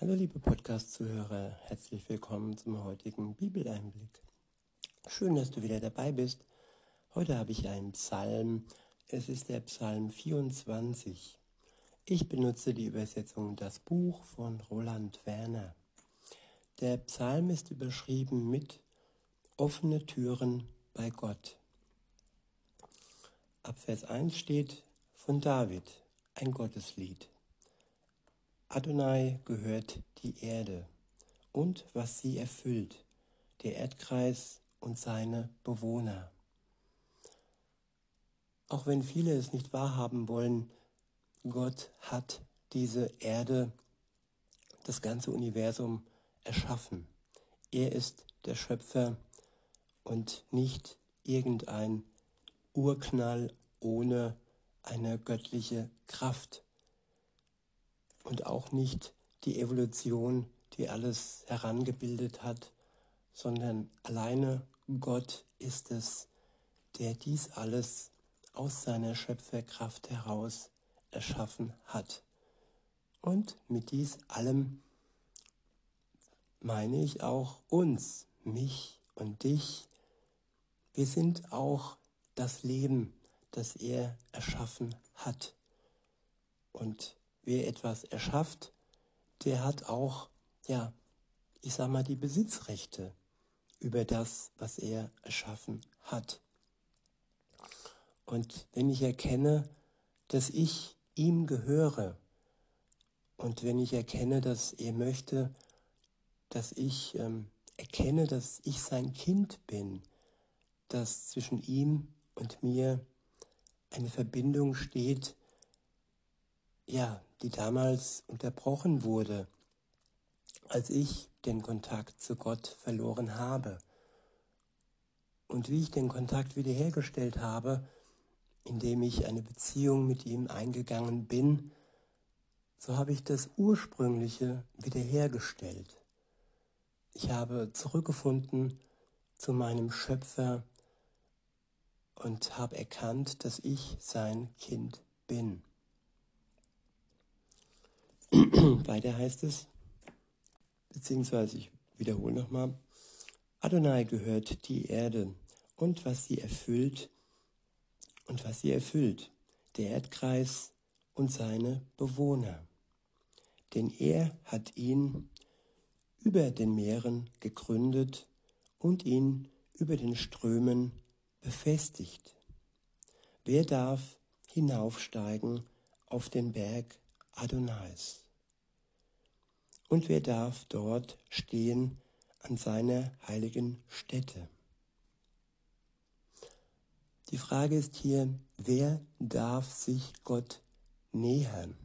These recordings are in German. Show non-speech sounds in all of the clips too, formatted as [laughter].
Hallo liebe Podcast-Zuhörer, herzlich willkommen zum heutigen Bibeleinblick. Schön, dass du wieder dabei bist. Heute habe ich einen Psalm. Es ist der Psalm 24. Ich benutze die Übersetzung Das Buch von Roland Werner. Der Psalm ist überschrieben mit Offene Türen bei Gott. Ab Vers 1 steht von David ein Gotteslied. Adonai gehört die Erde und was sie erfüllt, der Erdkreis und seine Bewohner. Auch wenn viele es nicht wahrhaben wollen, Gott hat diese Erde, das ganze Universum erschaffen. Er ist der Schöpfer und nicht irgendein Urknall ohne eine göttliche Kraft und auch nicht die Evolution, die alles herangebildet hat, sondern alleine Gott ist es, der dies alles aus seiner Schöpferkraft heraus erschaffen hat. Und mit dies allem meine ich auch uns, mich und dich. Wir sind auch das Leben, das er erschaffen hat. Und wer etwas erschafft, der hat auch, ja, ich sag mal, die Besitzrechte über das, was er erschaffen hat. Und wenn ich erkenne, dass ich ihm gehöre und wenn ich erkenne, dass er möchte, dass ich ähm, erkenne, dass ich sein Kind bin, dass zwischen ihm und mir eine Verbindung steht, ja, die damals unterbrochen wurde, als ich den Kontakt zu Gott verloren habe. Und wie ich den Kontakt wiederhergestellt habe, indem ich eine Beziehung mit ihm eingegangen bin, so habe ich das Ursprüngliche wiederhergestellt. Ich habe zurückgefunden zu meinem Schöpfer und habe erkannt, dass ich sein Kind bin. [clears throat] Weiter heißt es, beziehungsweise ich wiederhole nochmal, Adonai gehört die Erde und was sie erfüllt und was sie erfüllt, der Erdkreis und seine Bewohner. Denn er hat ihn über den Meeren gegründet und ihn über den Strömen befestigt. Wer darf hinaufsteigen auf den Berg Adonais? Und wer darf dort stehen an seiner heiligen Stätte? Die Frage ist hier, wer darf sich Gott nähern?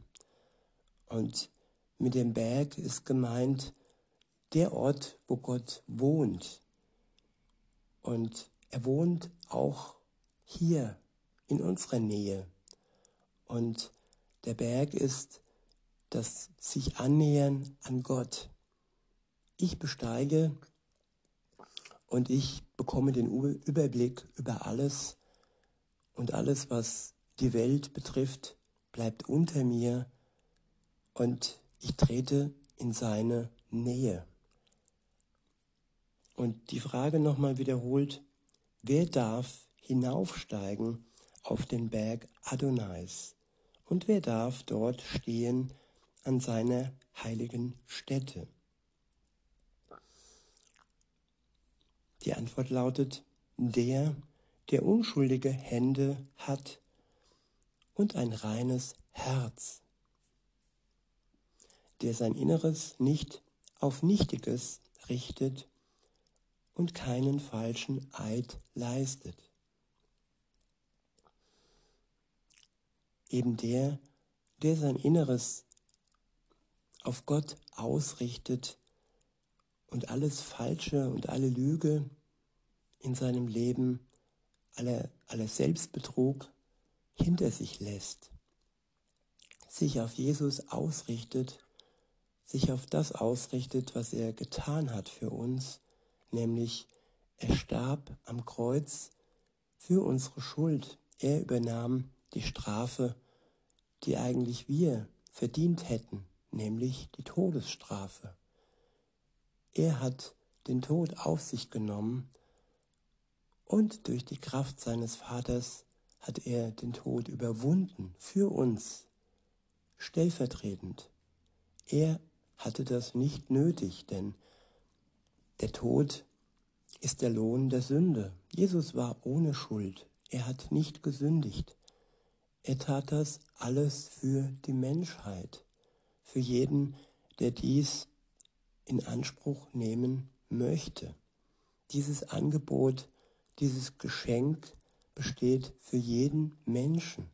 Und mit dem Berg ist gemeint der Ort, wo Gott wohnt. Und er wohnt auch hier in unserer Nähe. Und der Berg ist das sich annähern an Gott. Ich besteige und ich bekomme den Überblick über alles und alles, was die Welt betrifft, bleibt unter mir und ich trete in seine Nähe. Und die Frage nochmal wiederholt, wer darf hinaufsteigen auf den Berg Adonais? Und wer darf dort stehen an seiner heiligen Stätte? Die Antwort lautet, der, der unschuldige Hände hat und ein reines Herz, der sein Inneres nicht auf Nichtiges richtet und keinen falschen Eid leistet. Eben der, der sein Inneres auf Gott ausrichtet und alles Falsche und alle Lüge in seinem Leben, alle, alle Selbstbetrug hinter sich lässt, sich auf Jesus ausrichtet, sich auf das ausrichtet, was er getan hat für uns, nämlich er starb am Kreuz für unsere Schuld. Er übernahm die Strafe, die eigentlich wir verdient hätten, nämlich die Todesstrafe. Er hat den Tod auf sich genommen und durch die Kraft seines Vaters hat er den Tod überwunden für uns, stellvertretend. Er hatte das nicht nötig, denn der Tod ist der Lohn der Sünde. Jesus war ohne Schuld. Er hat nicht gesündigt. Er tat das alles für die Menschheit, für jeden, der dies in Anspruch nehmen möchte. Dieses Angebot, dieses Geschenk besteht für jeden Menschen,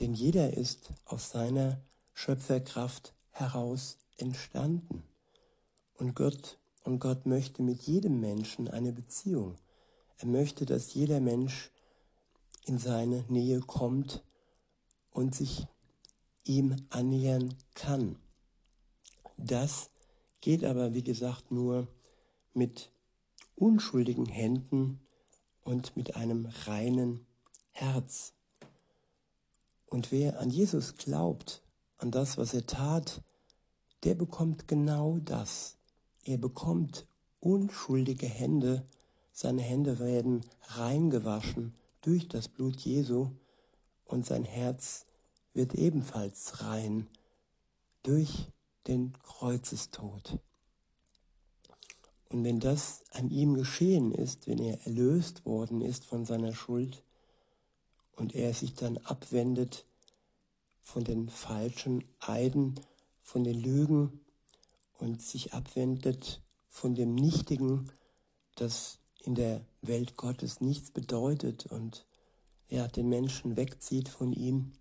denn jeder ist aus seiner Schöpferkraft heraus entstanden. Und Gott, und Gott möchte mit jedem Menschen eine Beziehung. Er möchte, dass jeder Mensch in seine Nähe kommt und sich ihm annähern kann. Das geht aber, wie gesagt, nur mit unschuldigen Händen und mit einem reinen Herz. Und wer an Jesus glaubt, an das, was er tat, der bekommt genau das. Er bekommt unschuldige Hände, seine Hände werden reingewaschen durch das Blut Jesu und sein Herz wird ebenfalls rein durch den Kreuzestod. Und wenn das an ihm geschehen ist, wenn er erlöst worden ist von seiner Schuld und er sich dann abwendet von den falschen Eiden, von den Lügen und sich abwendet von dem Nichtigen, das in der Welt Gottes nichts bedeutet und er den Menschen wegzieht von ihm.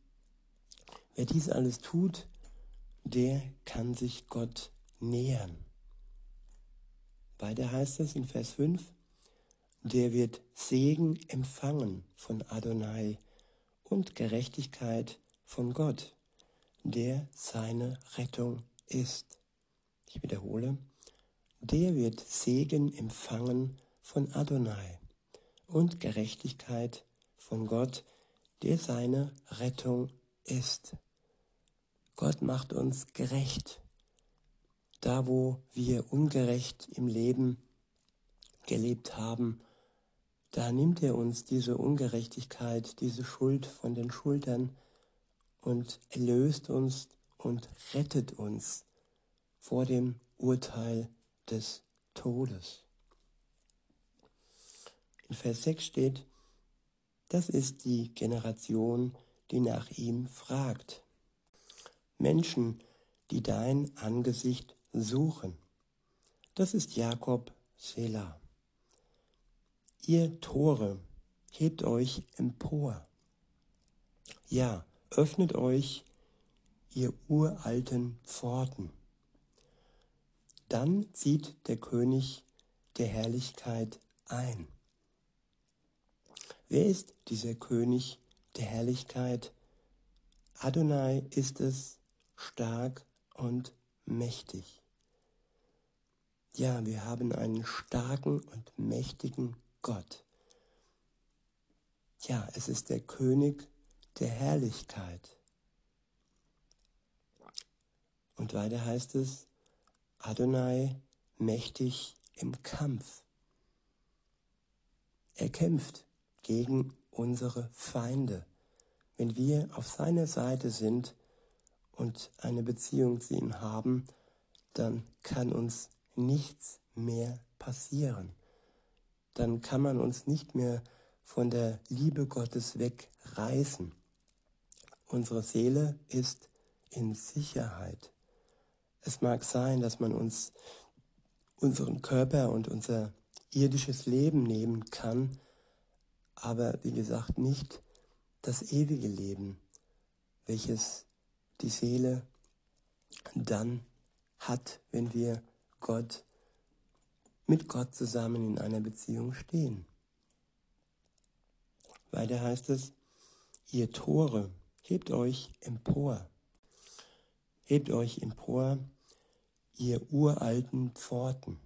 Wer dies alles tut, der kann sich Gott nähern. Weiter heißt es in Vers 5, der wird Segen empfangen von Adonai und Gerechtigkeit von Gott, der seine Rettung ist. Ich wiederhole, der wird Segen empfangen von Adonai und Gerechtigkeit von Gott, der seine Rettung ist. Gott macht uns gerecht da wo wir ungerecht im Leben gelebt haben, da nimmt er uns diese Ungerechtigkeit, diese Schuld von den Schultern und erlöst uns und rettet uns vor dem Urteil des Todes. In Vers 6 steht, das ist die Generation, die nach ihm fragt. Menschen, die dein Angesicht suchen. Das ist Jakob Selah. Ihr Tore, hebt euch empor. Ja, öffnet euch, ihr uralten Pforten. Dann zieht der König der Herrlichkeit ein. Wer ist dieser König der Herrlichkeit? Adonai ist es, stark und mächtig. Ja, wir haben einen starken und mächtigen Gott. Ja, es ist der König der Herrlichkeit. Und weiter heißt es, Adonai mächtig im Kampf. Er kämpft gegen unsere Feinde. Wenn wir auf seiner Seite sind und eine Beziehung zu ihm haben, dann kann uns nichts mehr passieren. Dann kann man uns nicht mehr von der Liebe Gottes wegreißen. Unsere Seele ist in Sicherheit. Es mag sein, dass man uns unseren Körper und unser irdisches Leben nehmen kann, aber wie gesagt nicht das ewige Leben, welches die Seele dann hat, wenn wir Gott, mit Gott zusammen in einer Beziehung stehen. Weiter heißt es, ihr Tore, hebt euch empor. Hebt euch empor, ihr uralten Pforten.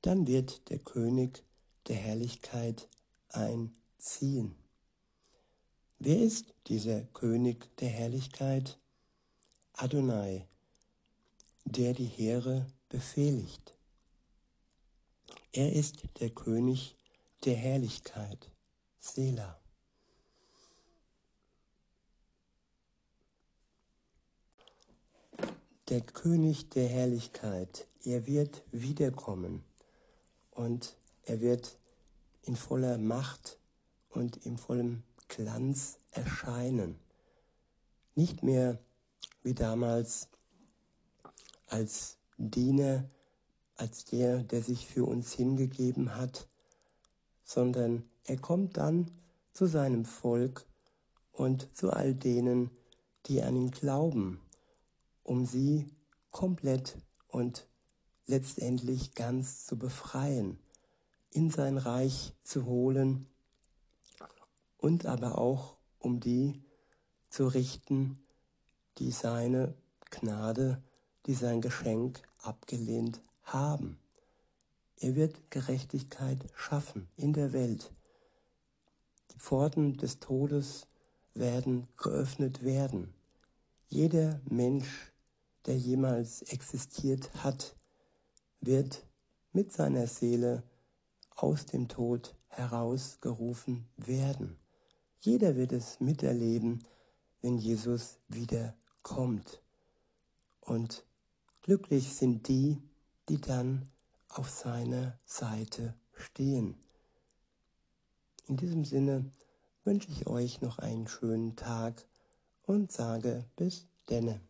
Dann wird der König der Herrlichkeit einziehen. Wer ist dieser König der Herrlichkeit? Adonai, der die Heere befehligt. Er ist der König der Herrlichkeit, Sela. Der König der Herrlichkeit, er wird wiederkommen und er wird in voller Macht und in vollem Glanz erscheinen. Nicht mehr wie damals als Diener, als der, der sich für uns hingegeben hat, sondern er kommt dann zu seinem Volk und zu all denen, die an ihn glauben, um sie komplett und letztendlich ganz zu befreien, in sein Reich zu holen und aber auch um die zu richten, die seine Gnade, die sein Geschenk abgelehnt haben. Er wird Gerechtigkeit schaffen in der Welt. Die Pforten des Todes werden geöffnet werden. Jeder Mensch, der jemals existiert hat, wird mit seiner Seele aus dem Tod herausgerufen werden. Jeder wird es miterleben, wenn Jesus wiederkommt. Und glücklich sind die, die dann auf seiner Seite stehen. In diesem Sinne wünsche ich euch noch einen schönen Tag und sage bis denne.